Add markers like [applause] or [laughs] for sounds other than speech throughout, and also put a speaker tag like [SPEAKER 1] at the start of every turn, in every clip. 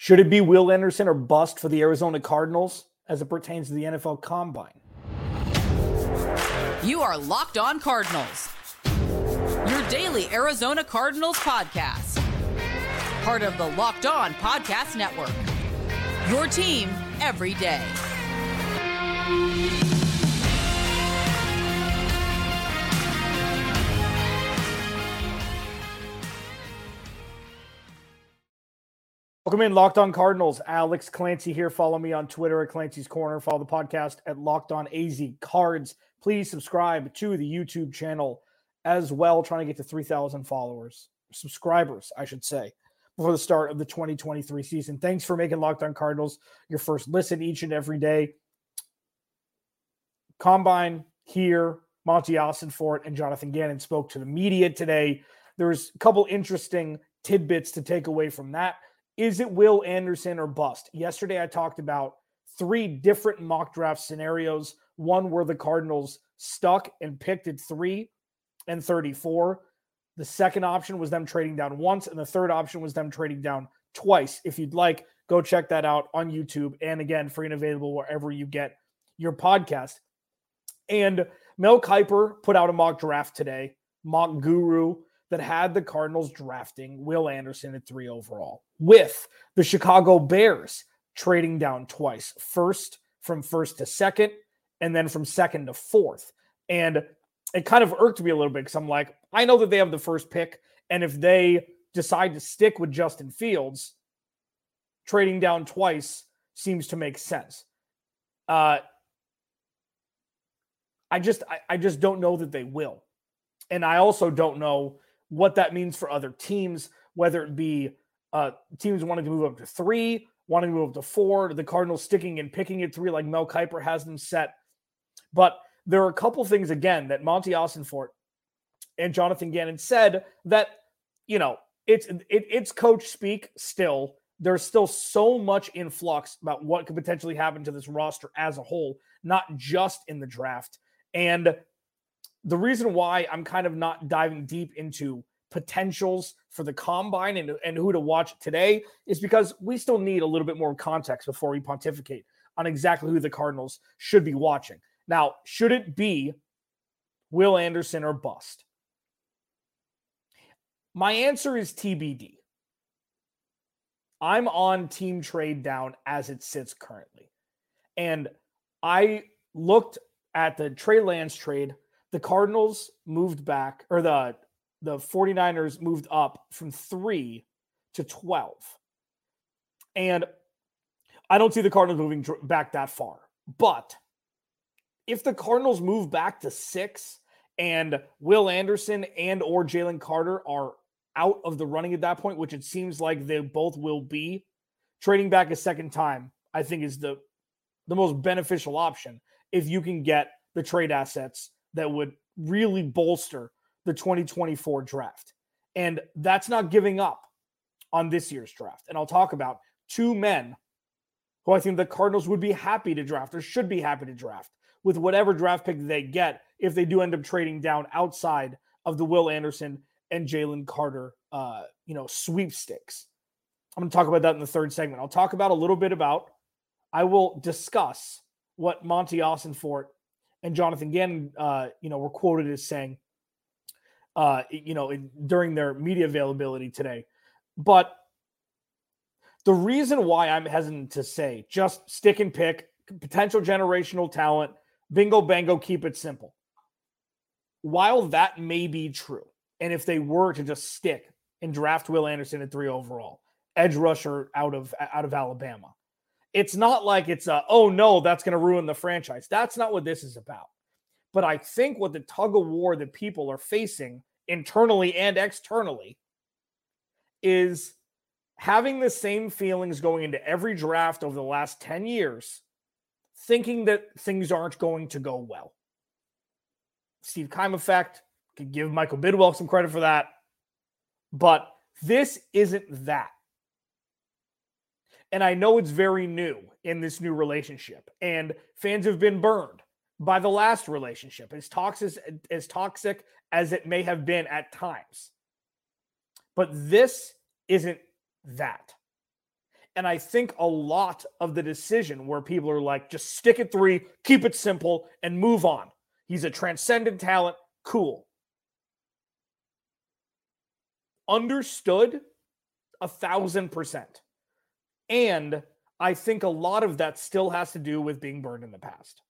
[SPEAKER 1] Should it be Will Anderson or bust for the Arizona Cardinals as it pertains to the NFL Combine?
[SPEAKER 2] You are Locked On Cardinals, your daily Arizona Cardinals podcast. Part of the Locked On Podcast Network. Your team every day.
[SPEAKER 1] Welcome in, Locked On Cardinals. Alex Clancy here. Follow me on Twitter at Clancy's Corner. Follow the podcast at Locked On AZ Cards. Please subscribe to the YouTube channel as well. Trying to get to 3,000 followers, subscribers, I should say, before the start of the 2023 season. Thanks for making Locked On Cardinals your first listen each and every day. Combine here, Monti Fort and Jonathan Gannon spoke to the media today. There's a couple interesting tidbits to take away from that. Is it Will Anderson or bust? Yesterday, I talked about three different mock draft scenarios. One where the Cardinals stuck and picked at three and 34. The second option was them trading down once, and the third option was them trading down twice. If you'd like, go check that out on YouTube. And again, free and available wherever you get your podcast. And Mel Kiper put out a mock draft today, mock guru that had the Cardinals drafting Will Anderson at three overall, with the Chicago Bears trading down twice first from first to second, and then from second to fourth. And it kind of irked me a little bit because I'm like, I know that they have the first pick. And if they decide to stick with Justin Fields, trading down twice seems to make sense. Uh, I just I, I just don't know that they will. And I also don't know what that means for other teams, whether it be uh, teams wanting to move up to three, wanting to move up to four, the Cardinals sticking and picking at three, like Mel Kiper has them set. But there are a couple things again that Monti Ossenfort and Jonathan Gannon said that you know it's it, it's coach speak still. There's still so much in flux about what could potentially happen to this roster as a whole, not just in the draft. And the reason why I'm kind of not diving deep into potentials for the combine and, and who to watch today is because we still need a little bit more context before we pontificate on exactly who the Cardinals should be watching. Now, should it be Will Anderson or bust? My answer is TBD. I'm on team trade down as it sits currently. And I looked at the Trey Lance trade the Cardinals moved back, or the the 49ers moved up from three to 12. And I don't see the Cardinals moving back that far. But if the Cardinals move back to six and Will Anderson and or Jalen Carter are out of the running at that point, which it seems like they both will be, trading back a second time, I think is the the most beneficial option if you can get the trade assets that would really bolster the 2024 draft. And that's not giving up on this year's draft. And I'll talk about two men who I think the Cardinals would be happy to draft or should be happy to draft with whatever draft pick they get if they do end up trading down outside of the Will Anderson and Jalen Carter, uh, you know, sweepstakes. I'm going to talk about that in the third segment. I'll talk about a little bit about, I will discuss what Monti Austin Ossenfort and Jonathan Gannon, uh, you know, were quoted as saying, uh, you know, in, during their media availability today. But the reason why I'm hesitant to say just stick and pick potential generational talent, bingo bango, keep it simple. While that may be true, and if they were to just stick and draft Will Anderson at three overall, edge rusher out of out of Alabama, it's not like it's a, oh no, that's going to ruin the franchise. That's not what this is about. But I think what the tug of war that people are facing internally and externally is having the same feelings going into every draft over the last 10 years, thinking that things aren't going to go well. Steve Keim effect, could give Michael Bidwill some credit for that. But this isn't that. And I know it's very new in this new relationship, and fans have been burned by the last relationship, as toxic as toxic as it may have been at times. But this isn't that. And I think a lot of the decision where people are like, just stick at three, keep it simple, and move on. He's a transcendent talent. Cool. Understood a thousand percent. And I think a lot of that still has to do with being burned in the past.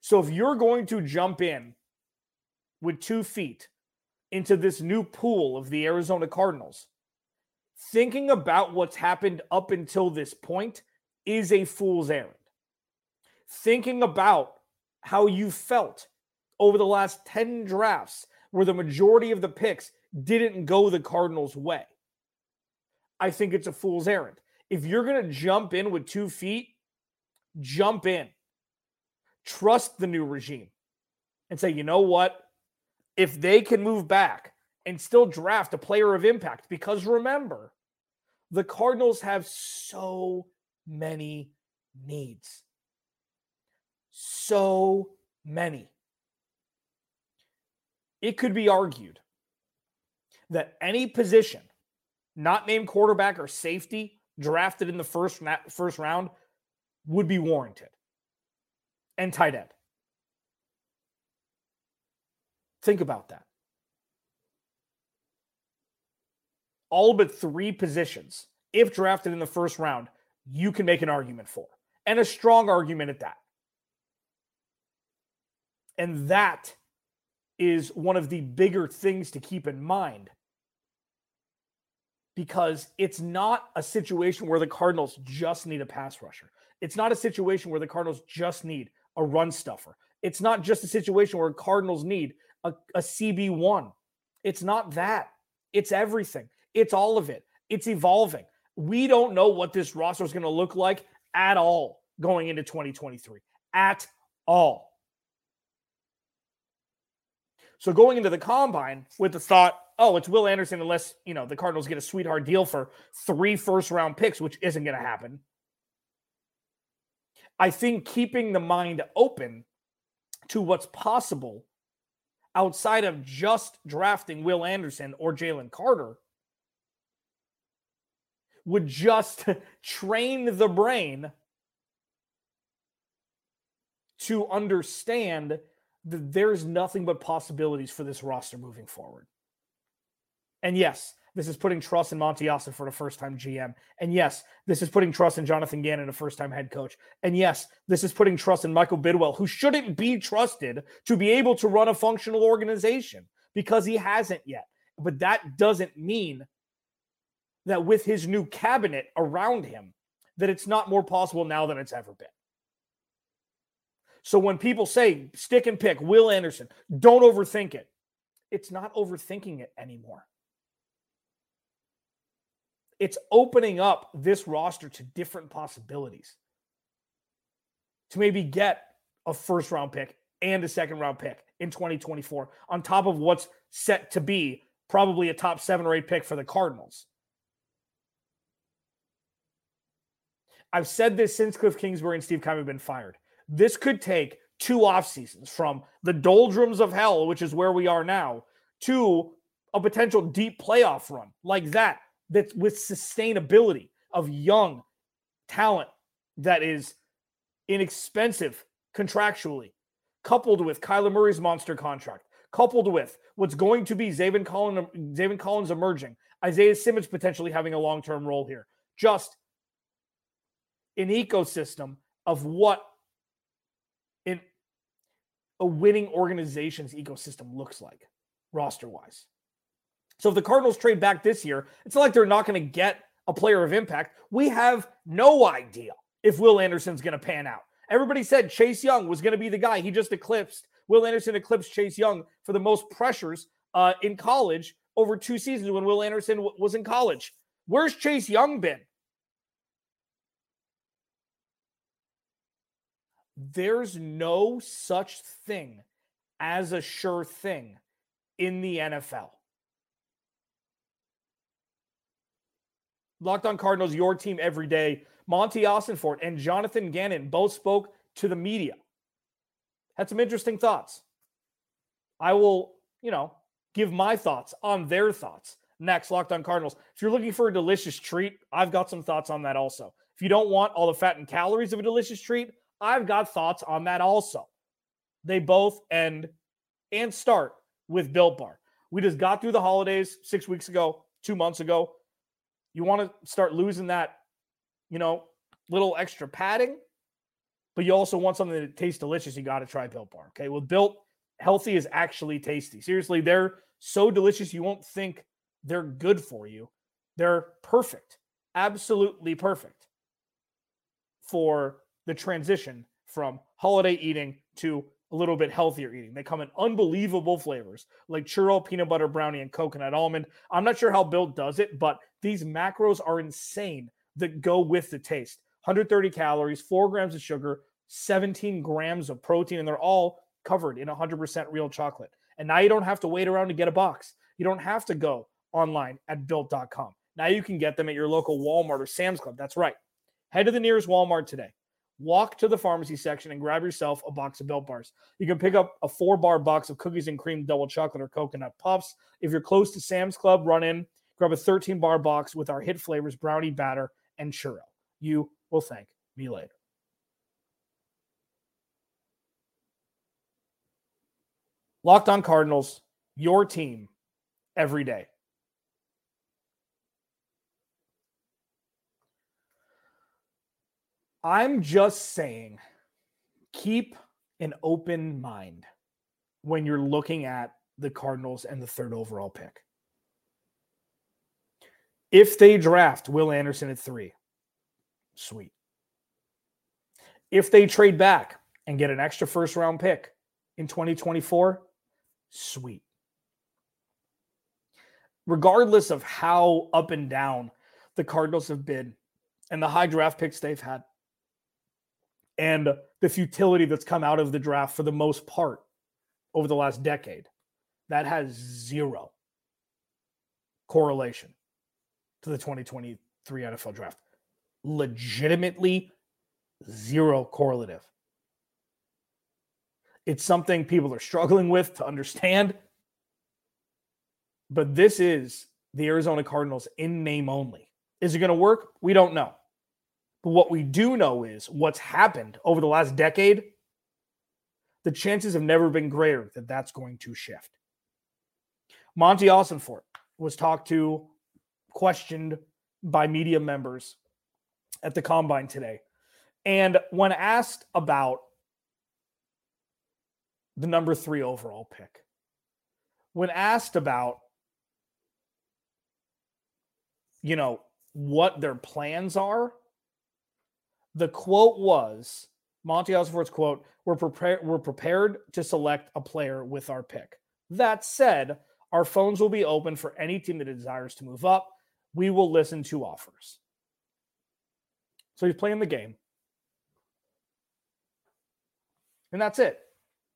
[SPEAKER 1] So if you're going to jump in with two feet into this new pool of the Arizona Cardinals, thinking about what's happened up until this point is a fool's errand. Thinking about how you felt over the last 10 drafts, where the majority of the picks didn't go the Cardinals' way, I think it's a fool's errand. If you're going to jump in with two feet, jump in. Trust the new regime and say, you know what? If they can move back and still draft a player of impact, because remember, the Cardinals have so many needs. So many. It could be argued that any position not named quarterback or safety drafted in the first first round would be warranted. And tight end. Think about that. All but three positions, if drafted in the first round, you can make an argument for, and a strong argument at that. And that is one of the bigger things to keep in mind because it's not a situation where the Cardinals just need a pass rusher. It's not a situation where the Cardinals just need a run stuffer. It's not just a situation where Cardinals need a, a CB1. It's not that. It's everything. It's all of it. It's evolving. We don't know what this roster is going to look like at all going into 2023. At all. So going into the combine with the thought, oh, it's Will Anderson unless, you know, the Cardinals get a sweetheart deal for three first round picks, which isn't going to happen. I think keeping the mind open to what's possible outside of just drafting Will Anderson or Jalen Carter would just [laughs] train the brain to understand that there's nothing but possibilities for this roster moving forward. And yes, this is putting trust in Monti Ossenfort for the first time GM. And yes, this is putting trust in Jonathan Gannon, a first time head coach. And yes, this is putting trust in Michael Bidwill, who shouldn't be trusted to be able to run a functional organization because he hasn't yet. But that doesn't mean that with his new cabinet around him, that it's not more possible now than it's ever been. So when people say stick and pick Will Anderson, don't overthink it. It's not overthinking it anymore. It's opening up this roster to different possibilities. To maybe get a first round pick and a second round pick in 2024 on top of what's set to be probably a top 7 or 8 pick for the Cardinals. I've said this since Cliff Kingsbury and Steve Keim have been fired. This could take two off seasons from the doldrums of hell, which is where we are now, to a potential deep playoff run like that, that's with sustainability of young talent that is inexpensive contractually, coupled with Kyler Murray's monster contract, coupled with what's going to be Zaven Collins, Zaven Collins emerging, Isaiah Simmons potentially having a long term role here. Just an ecosystem of what in a winning organization's ecosystem looks like roster wise. So if the Cardinals trade back this year, it's not like they're not going to get a player of impact. We have no idea if Will Anderson's going to pan out. Everybody said Chase Young was going to be the guy. He just eclipsed. Will Anderson eclipsed Chase Young for the most pressures uh, in college over two seasons when Will Anderson w- was in college. Where's Chase Young been? there's no such thing as a sure thing in the NFL. Locked on Cardinals, your team every day. Monti Ossenfort and Jonathan Gannon both spoke to the media. Had some interesting thoughts. I will, you know, give my thoughts on their thoughts. Next, Locked on Cardinals. If you're looking for a delicious treat, I've got some thoughts on that also. If you don't want all the fat and calories of a delicious treat, I've got thoughts on that also. They both end and start with Built Bar. We just got through the holidays six weeks ago, two months ago. You want to start losing that, you know, little extra padding, but you also want something that tastes delicious. You got to try Built Bar. Okay. Well, Built healthy is actually tasty. Seriously, they're so delicious you won't think they're good for you. They're perfect, absolutely perfect for the transition from holiday eating to a little bit healthier eating. They come in unbelievable flavors like churro, peanut butter brownie, and coconut almond. I'm not sure how Built does it, but these macros are insane that go with the taste 130 calories, four grams of sugar, 17 grams of protein, and they're all covered in 100% real chocolate. And now you don't have to wait around to get a box. You don't have to go online at built.com. Now you can get them at your local Walmart or Sam's Club. That's right. Head to the nearest Walmart today. Walk to the pharmacy section and grab yourself a box of Built Bars. You can pick up a four bar box of cookies and cream double chocolate or coconut puffs. If you're close to Sam's Club, run in, grab a 13 bar box with our hit flavors brownie batter and churro. You will thank me later. Locked on Cardinals, your team every day. I'm just saying, keep an open mind when you're looking at the Cardinals and the third overall pick. If they draft Will Anderson at three, sweet. If they trade back and get an extra first round pick in 2024, sweet. Regardless of how up and down the Cardinals have been and the high draft picks they've had, and the futility that's come out of the draft for the most part over the last decade, that has zero correlation to the 2023 NFL draft. Legitimately zero correlative. It's something people are struggling with to understand. But this is the Arizona Cardinals in name only. Is it going to work? We don't know. But what we do know is what's happened over the last decade, the chances have never been greater that that's going to shift. Monti Ossenfort was talked to, questioned by media members at the combine today. And when asked about the number three overall pick, when asked about, you know, what their plans are, the quote was Monti Ossenfort's quote, we're prepared we're prepared to select a player with our pick. That said, our phones will be open for any team that desires to move up. We will listen to offers. So he's playing the game. And that's it.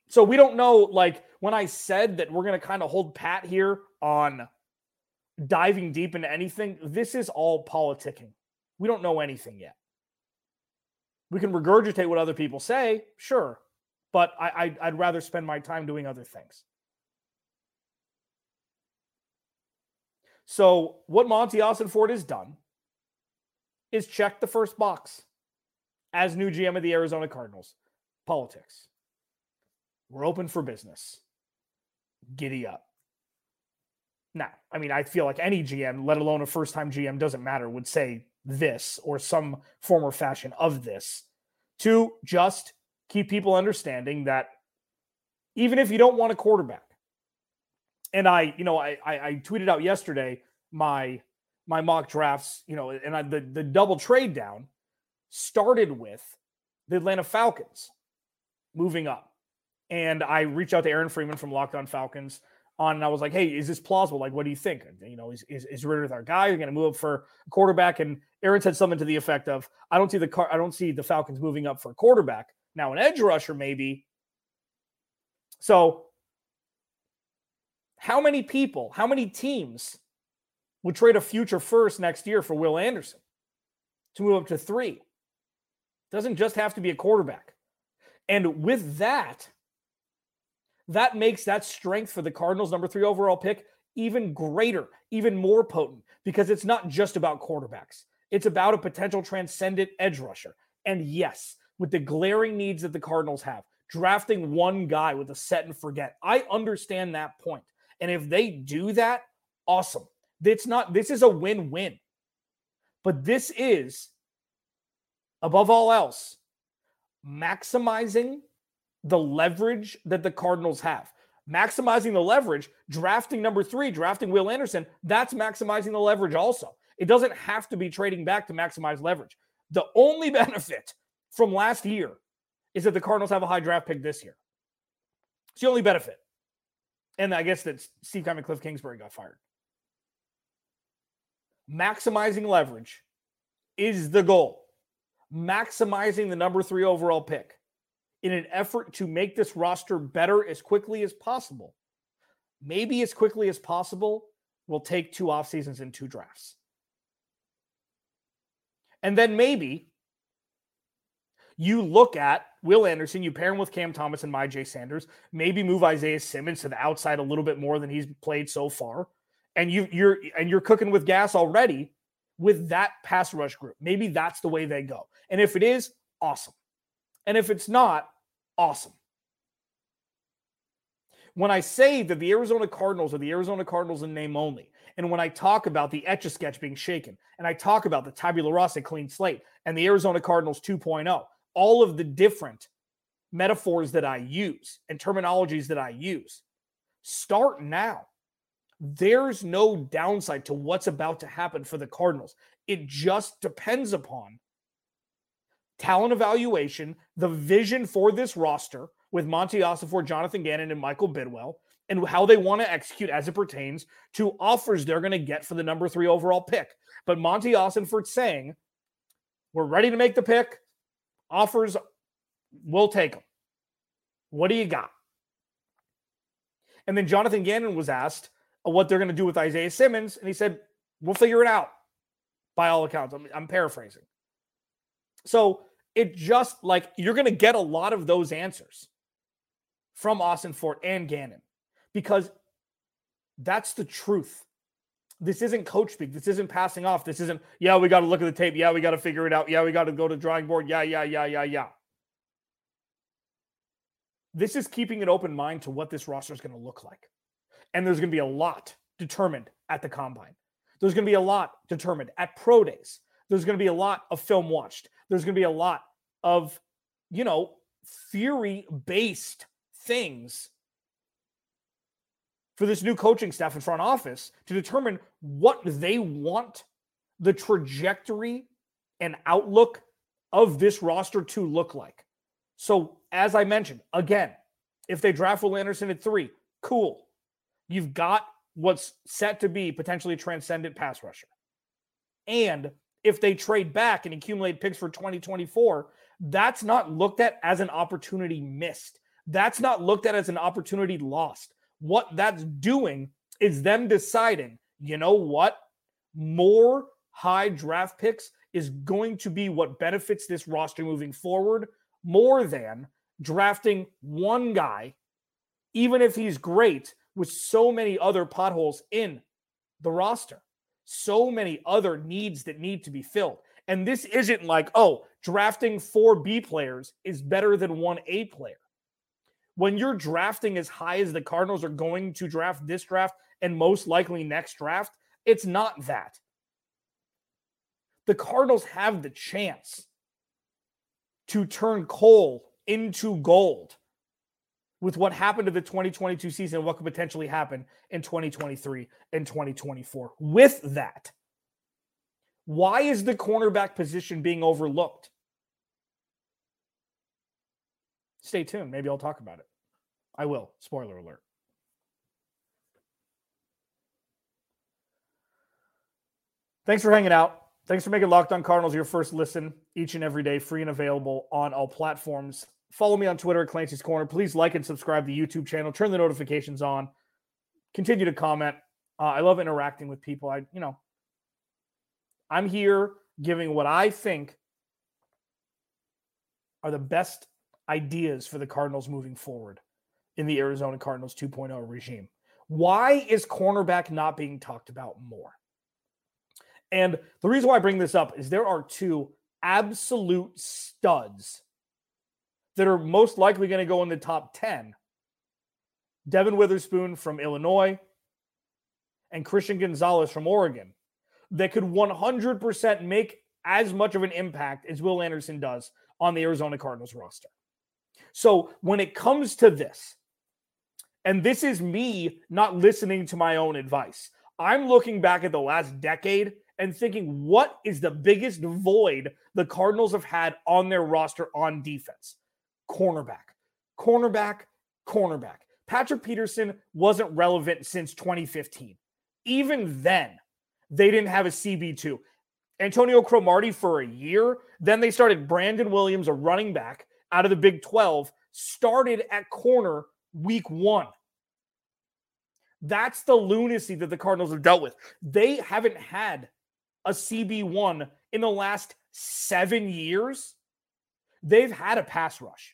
[SPEAKER 1] So we don't know, like when I said that we're going to kind of hold pat here on diving deep into anything, this is all politicking. We don't know anything yet. We can regurgitate what other people say, sure, but I, I, would rather spend my time doing other things. So, what Monti Ossenfort has done is check the first box as new GM of the Arizona Cardinals politics. We're open for business. Giddy up. Now, I mean, I feel like any GM, let alone a first time GM, doesn't matter, would say this or some form or fashion of this. To just keep people understanding that even if you don't want a quarterback, and I, you know, I, I, I tweeted out yesterday my my mock drafts, you know, and I, the the double trade down started with the Atlanta Falcons moving up, and I reached out to Aaron Freeman from Locked On Falcons on, and I was like, "Hey, is this plausible? Like, what do you think? You know, is is, is Ridder our guy? You're going to move up for a quarterback?" And Aaron said something to the effect of, "I don't see the car. I don't see the Falcons moving up for a quarterback now. An edge rusher, maybe." So, how many people, how many teams would trade a future first next year for Will Anderson to move up to three? Doesn't just have to be a quarterback. And with that, that makes that strength for the Cardinals number three overall pick even greater, even more potent, because it's not just about quarterbacks. It's about a potential transcendent edge rusher. And yes, with the glaring needs that the Cardinals have, drafting one guy with a set and forget. I understand that point. And if they do that, awesome. It's not, this is a win win. But this is, above all else, maximizing the leverage that the Cardinals have. Maximizing the leverage, drafting number three, drafting Will Anderson, that's maximizing the leverage also. It doesn't have to be trading back to maximize leverage. The only [laughs] benefit from last year is that the Cardinals have a high draft pick this year. It's the only benefit. And I guess that Steve Keim and Cliff Kingsbury got fired. Maximizing leverage is the goal. Maximizing the number three overall pick in an effort to make this roster better as quickly as possible. Maybe as quickly as possible we'll take two off seasons and two drafts. And then maybe you look at Will Anderson, you pair him with Cam Thomas and Myjai Sanders, maybe move Isaiah Simmons to the outside a little bit more than he's played so far. And you you're and you're cooking with gas already with that pass rush group. Maybe that's the way they go. And if it is, awesome. And if it's not, awesome. When I say that the Arizona Cardinals are the Arizona Cardinals in name only, and when I talk about the etch a sketch being shaken, and I talk about the tabula rasa clean slate and the Arizona Cardinals 2.0, all of the different metaphors that I use and terminologies that I use. Start now. There's no downside to what's about to happen for the Cardinals. It just depends upon talent evaluation, the vision for this roster with Monti Ossenfort, Jonathan Gannon, and Michael Bidwill, and how they want to execute as it pertains to offers they're going to get for the number three overall pick. But Monti Ossenfort saying, we're ready to make the pick offers, we'll take them. What do you got? And then Jonathan Gannon was asked uh, what they're going to do with Isaiah Simmons, and he said, "We'll figure it out." By all accounts, I'm, I'm paraphrasing. So it just like you're going to get a lot of those answers from Ossenfort and Gannon because that's the truth. This isn't coach speak. This isn't passing off. This isn't, yeah, we got to look at the tape. Yeah, we got to figure it out. Yeah, we got to go to drawing board. Yeah, yeah, yeah, yeah, yeah. This is keeping an open mind to what this roster is going to look like. And there's going to be a lot determined at the combine. There's going to be a lot determined at pro days. There's going to be a lot of film watched. There's going to be a lot of, you know, theory based things for this new coaching staff and front office to determine what they want the trajectory and outlook of this roster to look like. So, as I mentioned, again, if they draft Will Anderson at three, cool. You've got what's set to be potentially a transcendent pass rusher. And if they trade back and accumulate picks for 2024, that's not looked at as an opportunity missed. That's not looked at as an opportunity lost what that's doing is them deciding, you know what? More high draft picks is going to be what benefits this roster moving forward more than drafting one guy, even if he's great, with so many other potholes in the roster, so many other needs that need to be filled. And this isn't like, oh, drafting four B players is better than one A player when you're drafting as high as the Cardinals are going to draft this draft and most likely next draft, it's not that. The Cardinals have the chance to turn coal into gold with what happened to the 2022 season and what could potentially happen in 2023 and 2024. With that, why is the cornerback position being overlooked? Stay tuned. Maybe I'll talk about it. I will. Spoiler alert. Thanks for hanging out. Thanks for making Locked On Cardinals your first listen each and every day, free and available on all platforms. Follow me on Twitter at Clancy's Corner. Please like and subscribe to the YouTube channel. Turn the notifications on. Continue to comment. Uh, I love interacting with people. I, you know, I'm here giving what I think are the best ideas for the Cardinals moving forward in the Arizona Cardinals 2.0 regime. Why is cornerback not being talked about more? And the reason why I bring this up is there are two absolute studs that are most likely going to go in the top 10 Devon Witherspoon from Illinois and Christian Gonzalez from Oregon that could 100% make as much of an impact as Will Anderson does on the Arizona Cardinals roster. So when it comes to this, and this is me not listening to my own advice, I'm looking back at the last decade and thinking, what is the biggest void the Cardinals have had on their roster on defense? Cornerback, cornerback, cornerback. Patrick Peterson wasn't relevant since 2015. Even then, they didn't have a CB2. Antonio Cromartie for a year. Then they started Brandon Williams, a running back out of the Big 12, started at corner week one. That's the lunacy that the Cardinals have dealt with. They haven't had a CB1 in the last seven years. They've had a pass rush.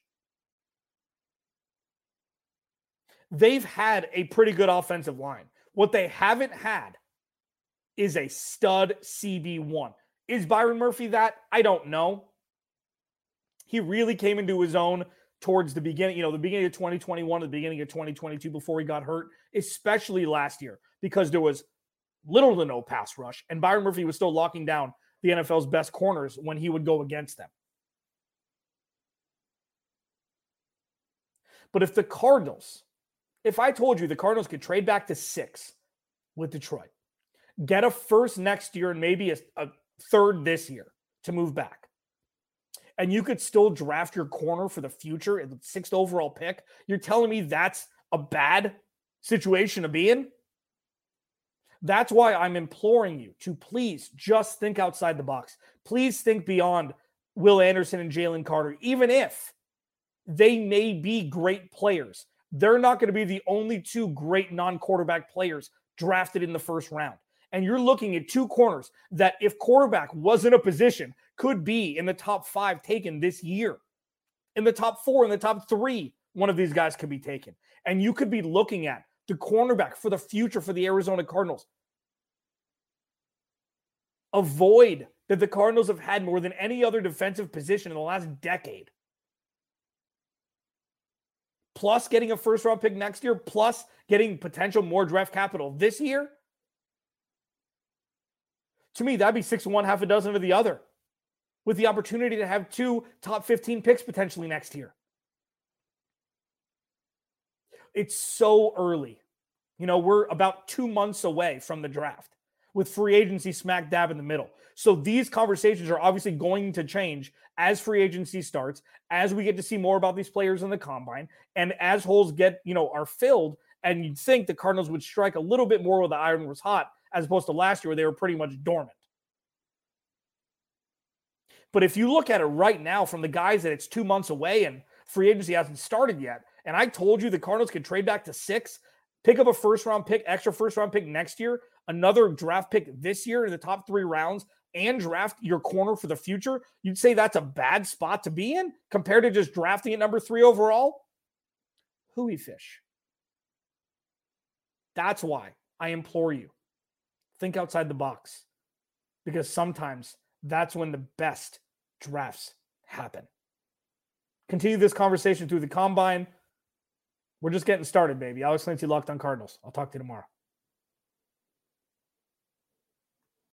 [SPEAKER 1] They've had a pretty good offensive line. What they haven't had is a stud CB1. Is Byron Murphy that? I don't know. He really came into his own towards the beginning, you know, the beginning of 2021, the beginning of 2022 before he got hurt, especially last year, because there was little to no pass rush. And Byron Murphy was still locking down the NFL's best corners when he would go against them. But if the Cardinals, if I told you the Cardinals could trade back to six with Detroit, get a first next year and maybe a, a third this year to move back, and you could still draft your corner for the future at the sixth overall pick, you're telling me that's a bad situation to be in? That's why I'm imploring you to please just think outside the box. Please think beyond Will Anderson and Jalen Carter, even if they may be great players. They're not going to be the only two great non quarterback players drafted in the first round. And you're looking at two corners that, if quarterback was in a position, could be in the top five taken this year. In the top four, in the top three, one of these guys could be taken. And you could be looking at the cornerback for the future for the Arizona Cardinals. A void that the Cardinals have had more than any other defensive position in the last decade. Plus getting a first round pick next year, plus getting potential more draft capital this year. To me, that'd be six one, half a dozen of the other, with the opportunity to have two top 15 picks potentially next year. It's so early. You know, we're about two months away from the draft with free agency smack dab in the middle. So these conversations are obviously going to change as free agency starts, as we get to see more about these players in the combine, and as holes get, you know, are filled. And you'd think the Cardinals would strike a little bit more where the iron was hot, as opposed to last year where they were pretty much dormant. But if you look at it right now from the guys that it's two months away and free agency hasn't started yet, and I told you the Cardinals could trade back to six, pick up a first round pick, extra first round pick next year, another draft pick this year in the top three rounds, and draft your corner for the future, you'd say that's a bad spot to be in compared to just drafting at number three overall? Hooey fish. That's why I implore you think outside the box because sometimes that's when the best drafts happen. Continue this conversation through the combine. We're just getting started, baby. Alex Clancy, Locked on Cardinals. I'll talk to you tomorrow.